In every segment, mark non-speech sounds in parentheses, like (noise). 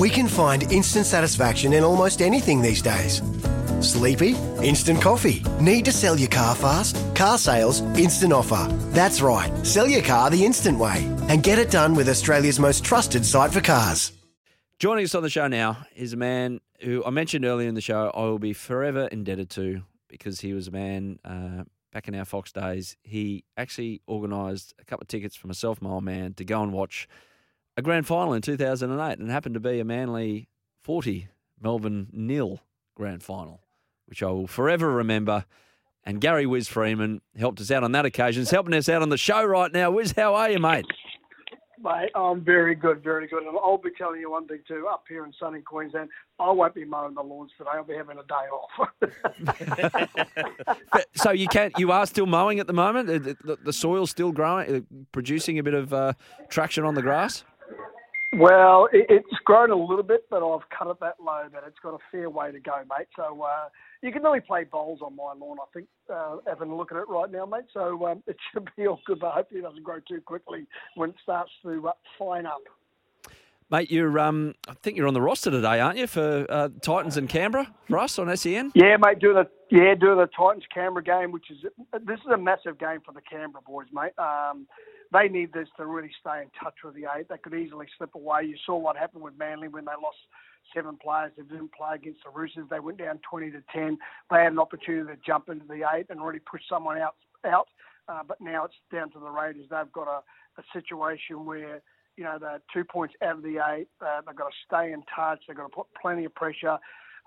We can find instant satisfaction in almost anything these days. Sleepy? Instant coffee. Need to sell your car fast? Car sales, instant offer. That's right. Sell your car the instant way and get it done with Australia's most trusted site for cars. Joining us on the show now is a man who I mentioned earlier in the show I will be forever indebted to because he was a man uh, back in our Fox days. He actually organised a couple of tickets for myself, my old man, to go and watch a grand final in 2008 and happened to be a Manly 40, Melbourne nil grand final, which I will forever remember. And Gary Wiz Freeman helped us out on that occasion. He's helping us out on the show right now. Wiz, how are you, mate? Mate, I'm very good, very good. And I'll be telling you one thing too. Up here in sunny Queensland, I won't be mowing the lawns today. I'll be having a day off. (laughs) so you can't. You are still mowing at the moment. The, the soil's still growing, uh, producing a bit of uh, traction on the grass. Well, it, it's grown a little bit, but I've cut it that low that it's got a fair way to go, mate. So uh, you can only play bowls on my lawn, I think, uh, having a look at it right now, mate. So um, (laughs) it should be all good, but hopefully it doesn't grow too quickly when it starts to uh, fine up. Mate, you're um, I think you're on the roster today, aren't you, for uh, Titans and Canberra for us on SEN? Yeah, mate, doing the yeah doing the Titans Canberra game, which is this is a massive game for the Canberra boys, mate. Um, they need this to really stay in touch with the eight. They could easily slip away. You saw what happened with Manly when they lost seven players. They didn't play against the Roosters. They went down 20 to 10. They had an opportunity to jump into the eight and really push someone out. out. Uh, but now it's down to the Raiders. They've got a, a situation where you know they're two points out of the eight. Uh, they've got to stay in touch. They've got to put plenty of pressure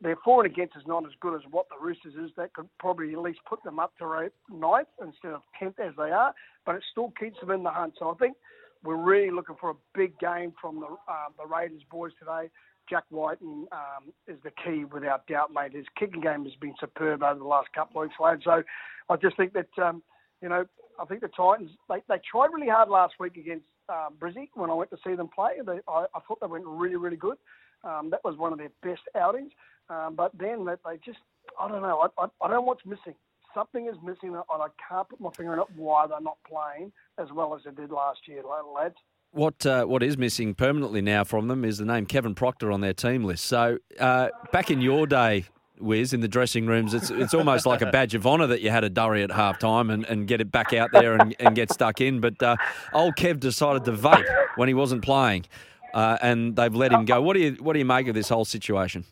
their for and against is not as good as what the Roosters is. That could probably at least put them up to ninth instead of tenth as they are, but it still keeps them in the hunt. So I think we're really looking for a big game from the uh, the Raiders boys today. Jack Wighton um, is the key without doubt, mate. His kicking game has been superb over the last couple of weeks, lad. So I just think that um, you know I think the Titans they, they tried really hard last week against uh, Brizzy when I went to see them play. They, I, I thought they went really really good. Um, that was one of their best outings. Um, but then they, just, I don't know, I, I, I don't know what's missing. Something is missing, and I can't put my finger on it why they're not playing as well as they did last year, lads. What uh, what is missing permanently now from them is the name Kevin Proctor on their team list. So uh, back in your day, Wiz, in the dressing rooms, it's it's almost like a badge of honour that you had a durry at half time and, and get it back out there and, and get stuck in. But uh, old Kev decided to vape when he wasn't playing, uh, and they've let him go. What do you what do you make of this whole situation?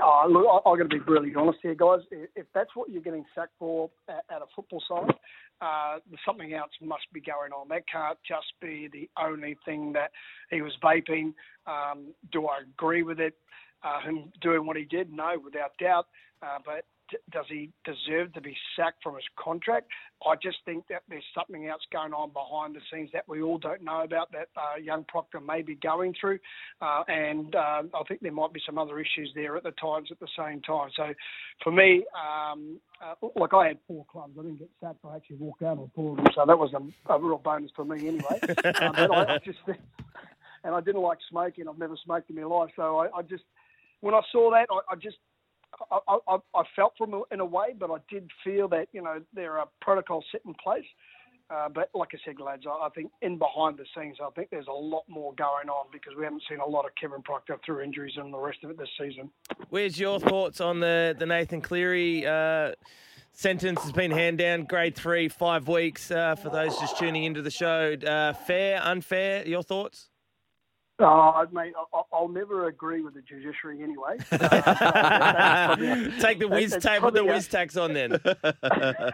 Oh, look, I, I've got to be really honest here, guys. If that's what you're getting sacked for at, at a football side, uh, something else must be going on. That can't just be the only thing that he was vaping. Um, do I agree with it? Uh, him doing what he did? No, without doubt. Uh, but does he deserve to be sacked from his contract? I just think that there's something else going on behind the scenes that we all don't know about that uh, young Proctor may be going through, uh, and uh, I think there might be some other issues there at the times at the same time. So, for me, um, uh, look, I had four clubs. I didn't get sacked. I actually walked out of four of them, so that was a, a real bonus for me anyway. (laughs) uh, but I, I just and I didn't like smoking. I've never smoked in my life, so I, I just when I saw that, I, I just I, I, I felt from in a way, but I did feel that you know there are protocols set in place. Uh, but like I said, lads, I, I think in behind the scenes, I think there's a lot more going on because we haven't seen a lot of Kevin Proctor through injuries and the rest of it this season. Where's your thoughts on the the Nathan Cleary? Uh, sentence has been hand down, grade three, five weeks. Uh, for those just tuning into the show, uh, fair, unfair? Your thoughts? Oh, mate, I'll never agree with the judiciary anyway. (laughs) Take the whiz put the whiz tax on then. (laughs) I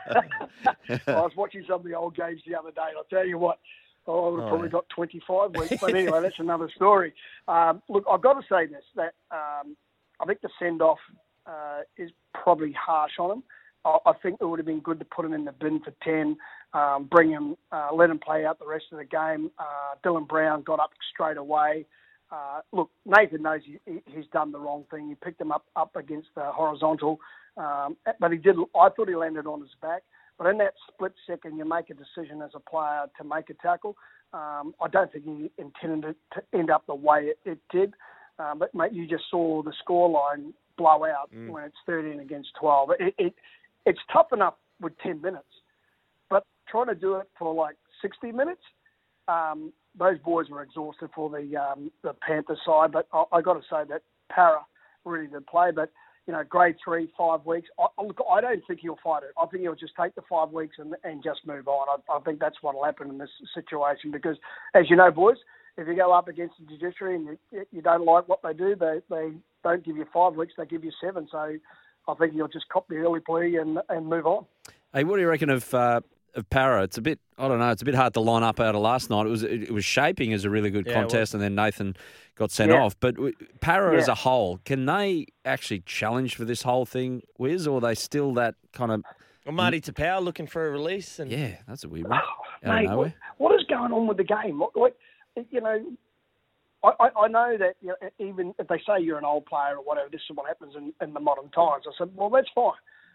was watching some of the old games the other day, and I'll tell you what, I would have oh, probably yeah. got 25 weeks. But anyway, (laughs) that's another story. Um, look, I've got to say this, that um, I think the send-off uh, is probably harsh on him. I, I think it would have been good to put him in the bin for 10 um, bring him, uh, let him play out the rest of the game. Uh, Dylan Brown got up straight away. Uh, look, Nathan knows he, he's done the wrong thing. He picked him up up against the horizontal, um, but he did. I thought he landed on his back. But in that split second, you make a decision as a player to make a tackle. Um, I don't think he intended it to end up the way it, it did. Um, but mate, you just saw the scoreline blow out mm. when it's 13 against 12. It, it, it's tough enough with 10 minutes but trying to do it for like 60 minutes, um, those boys were exhausted for the um, the Panthers side, but I, I got to say that Parra really did play. But you know, grade three, five weeks. I, look, I don't think he'll fight it. I think he'll just take the five weeks and, and just move on. I, I think that's what will happen in this situation because, as you know, boys, if you go up against the judiciary and you, you don't like what they do, they they don't give you five weeks, they give you seven. So I think he'll just cop the early plea and and move on. Hey, what do you reckon of uh, of Parra? It's a bit, I don't know, it's a bit hard to line up out of last night. It was it was shaping as a really good Yeah, contest, and then Nathan got sent Yeah. off. But w- Parra as a whole, can they actually challenge for this whole thing, Wiz, or are they still that kind of? Well, Marty Taupau looking for a release, and Yeah, that's a weird one. Out of Oh, (sighs) Mate, what, what is going on with the game? What- Like, you know, I, I, I know that you know, even if they say you're an old player or whatever, this is what happens in, in the modern times. I said, well, that's fine,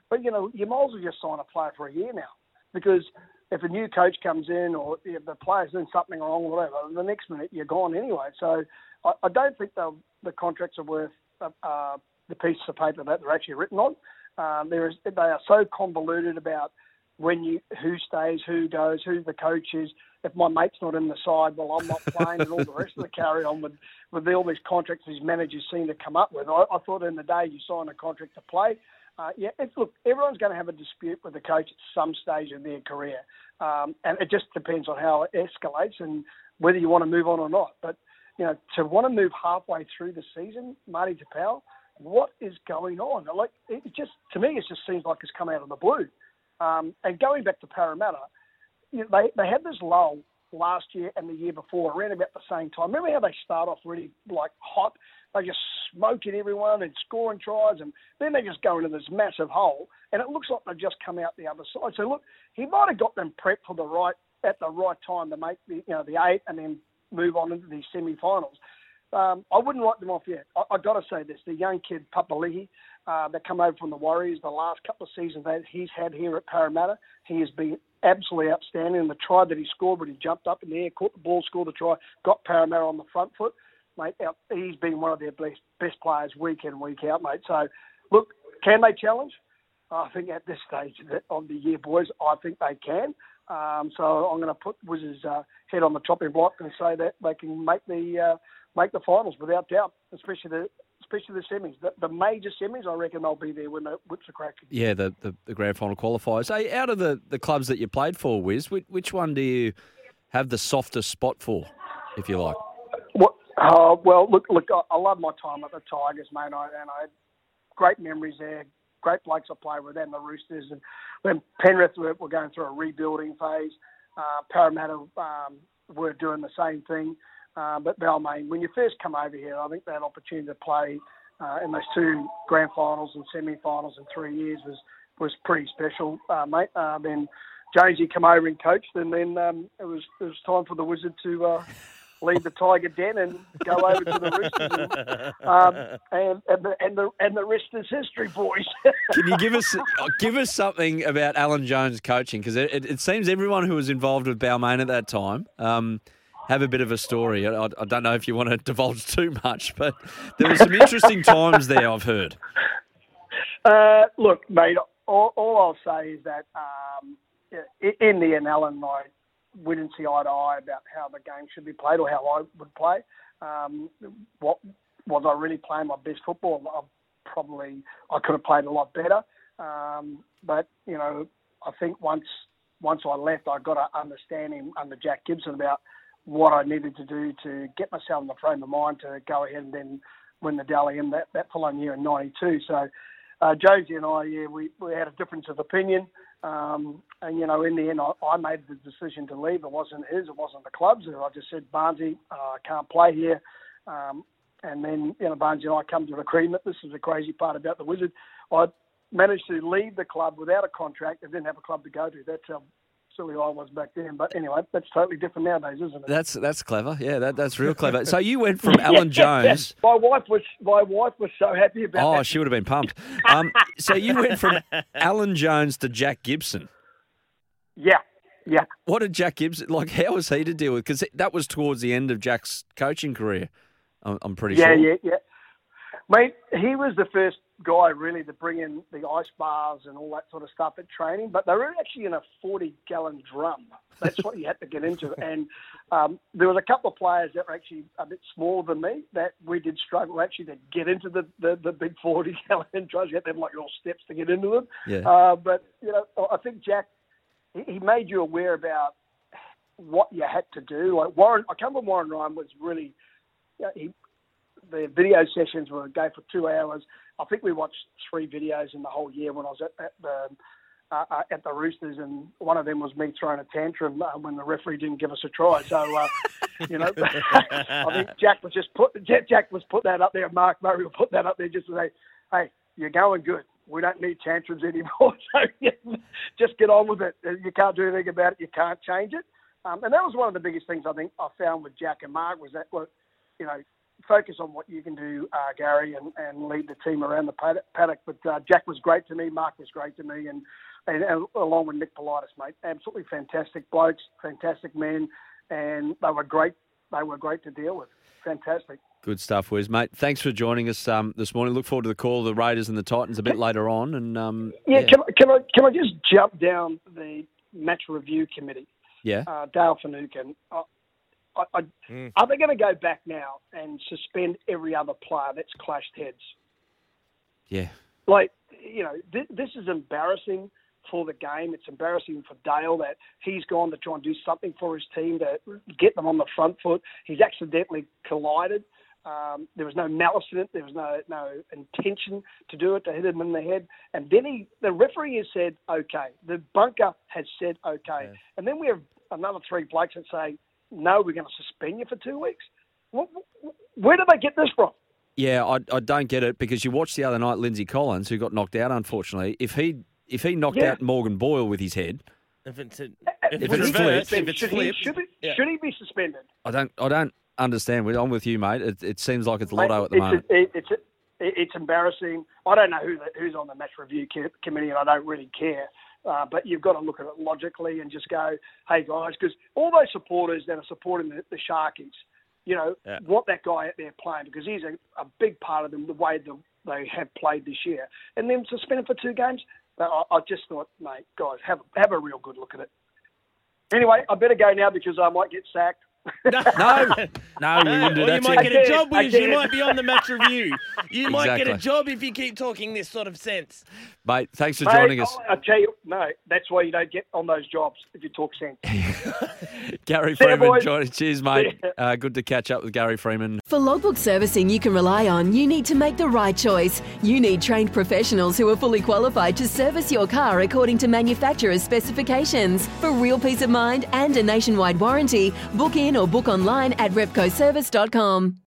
but you know, you might as well just sign a player for a year now, because if a new coach comes in or if the player's doing something wrong or whatever, the next minute you're gone anyway. So I, I don't think the the contracts are worth uh, uh, the pieces of paper that they're actually written on. Um, there is they are so convoluted about when you who stays, who goes, who the coach is. If my mate's not in the side, well, I'm not playing, and all the rest of the carry on with with all these contracts these managers seem to come up with. I, I thought in the day you sign a contract to play. Uh, yeah, look, everyone's going to have a dispute with the coach at some stage of their career, um, and it just depends on how it escalates and whether you want to move on or not. But you know, to want to move halfway through the season, Marty Taupau, what is going on? Like, it just to me, it just seems like it's come out of the blue. Um, and going back to Parramatta, you know, they they had this lull last year and the year before around about the same time. Remember how they start off really like hot? They just smoking everyone and scoring tries, and then they just go into this massive hole, and it looks like they've just come out the other side. So look, he might have got them prepped for the right at the right time to make the you know the eight and then move on into these semi-finals. Um, I wouldn't write them off yet. I, I got to say this: the young kid Papali'i, uh, that come over from the Warriors, the last couple of seasons that he's had here at Parramatta, he has been absolutely outstanding. And the try that he scored when he jumped up in the air, caught the ball, scored the try, got Parramatta on the front foot, mate. He's been one of their best best players week in week out, mate. So, look, can they challenge? I think at this stage of the year, boys, I think they can. Um, so I'm going to put Wiz's uh, head on the chopping block and say that they can make the uh, make the finals without doubt, especially the especially the semis. The, the major semis, I reckon they'll be there when the whips are cracking. Yeah, the, the, the grand final qualifiers. Hey, out of the, the clubs that you played for, Wiz, which, which one do you have the softest spot for, if you like? What? Uh, well, look, look, I, I love my time at the Tigers, mate, I, and I had great memories there. Great blokes I played with, and the Roosters, and when Penrith were, were going through a rebuilding phase, uh, Parramatta um, were doing the same thing. Uh, but Balmain, when you first come over here, I think that opportunity to play uh, in those two grand finals and semi-finals in three years was was pretty special, uh, mate. Uh, then Jonesy come over and coached, and then um, it was it was time for the Wizard to uh, leave the Tiger Den and go over to the Roosters, and, um, and and the and the and the rest is history, boys. Can you give us (laughs) give us something about Alan Jones coaching? Because it, it, it seems everyone who was involved with Balmain at that time um, have a bit of a story. I, I don't know if you want to divulge (laughs) too much, but there were some interesting times there. I've heard. Uh, look, mate, all, all I'll say is that um, in the end, Alan and I, we didn't see eye to eye about how the game should be played or how I would play. Um, what was I really playing my best football? I probably I could have played a lot better. Um, but you know, I think once once I left, I got to understand him under Jack Gibson about what I needed to do to get myself in the frame of mind to go ahead and then win the Dally M that, that following year in '92. So uh, Jonesy and I, yeah, we, we had a difference of opinion. Um, and, you know, in the end, I, I made the decision to leave. It wasn't his, it wasn't the club's. I just said, Barnesy, uh, I can't play here. Um, and then, you know, Barnesy and I come to an agreement. This is the crazy part about the Wizard. I managed to leave the club without a contract and didn't have a club to go to. That's how silly I was back then. But anyway, that's totally different nowadays, isn't it? That's that's clever. Yeah, that, that's real clever. (laughs) So you went from Alan Jones. (laughs) My wife was my wife was so happy about Oh, that. she would have been pumped. Um, so you went from Alan Jones to Jack Gibson. Yeah, yeah. What did Jack Gibson like? How was he to deal with? Because that was towards the end of Jack's coaching career. I'm, I'm pretty Yeah, sure. yeah, yeah. Mate, he was the first guy really to bring in the ice bars and all that sort of stuff at training, but they were actually in a 40 gallon drum. That's what you had to get into. (laughs) And um, there was a couple of players that were actually a bit smaller than me that we did struggle actually to get into the, the, the big 40 gallon (laughs) drums. You had to have like little steps to get into them. Yeah. Uh, but, you know, I think Jack, he he made you aware about what you had to do. Like Warren, I come from Warren Ryan was really, you know, he, the video sessions were go for two hours. I think we watched three videos in the whole year when I was at, at the uh, uh, at the Roosters, and one of them was me throwing a tantrum uh, when the referee didn't give us a try. So, uh, (laughs) you know, (laughs) I think Jack was just put Jack, Jack was put that up there. Mark Murray will put that up there just to say, "Hey, you're going good. We don't need tantrums anymore. (laughs) So yeah, just get on with it. You can't do anything about it. You can't change it." Um, and that was one of the biggest things I think I found with Jack and Mark was that, well, you know, focus on what you can do, uh, Gary, and, and lead the team around the paddock. But uh, Jack was great to me. Mark was great to me, and, and, and along with Nick Politis, mate, absolutely fantastic blokes, fantastic men, and they were great. They were great to deal with. Fantastic. Good stuff, Wiz, mate. Thanks for joining us um, this morning. Look forward to the call of the Raiders and the Titans a bit later on. And um, yeah, Can, I, can I can I just jump down the match review committee? yeah, uh, Dale Finucane. I, I, I, Mm. Are they going to go back now and suspend every other player that's clashed heads? yeah, Like, you know, th- this is embarrassing for the game. It's embarrassing for Dale that he's gone to try and do something for his team to get them on the front foot. He's accidentally collided. Um, there was no malice in it. There was no no intention to do it to hit him in the head. And then he, the referee has said okay. The bunker has said okay. And then we have another three blokes that say no, we're going to suspend you for two weeks. Wh- wh- Where did they get this from? yeah. I, I don't get it because you watched the other night Lindsay Collins, who got knocked out. Unfortunately, if he if he knocked Yeah. out Morgan Boyle with his head, If it's, a, If if it's it's flipped- if it's should, he, should, he, yeah. should he be suspended? I don't I don't understand. I'm with you, mate. It, it seems like it's lotto Mate, at the it's, moment. it- it's it's embarrassing. I don't know who the, who's on the match review committee, and I don't really care. Uh, but you've got to look at it logically and just go, "Hey guys," because all those supporters that are supporting the, the Sharkies, you know, Yeah. want that guy out there playing because he's a, a big part of them the way the, they have played this year, and then suspended for two games. But I, I just thought, mate, guys, have have a real good look at it. Anyway, I better go now because I might get sacked. No, (laughs) no, we wouldn't do or that. you might get a job, Wiz. You might be on the match review. You might get a job if you keep talking this sort of sense. mate. Thanks for Mate, joining us, I, I tell you, no, that's why you don't get on those jobs if you talk sense. (laughs) Gary See Freeman. boys. Joining. Cheers, mate. See ya. Uh, good to catch up with Gary Freeman. For logbook servicing you can rely on, you need to make the right choice. You need trained professionals who are fully qualified to service your car according to manufacturer's specifications. For real peace of mind and a nationwide warranty, book in or book online at repcoservice.com.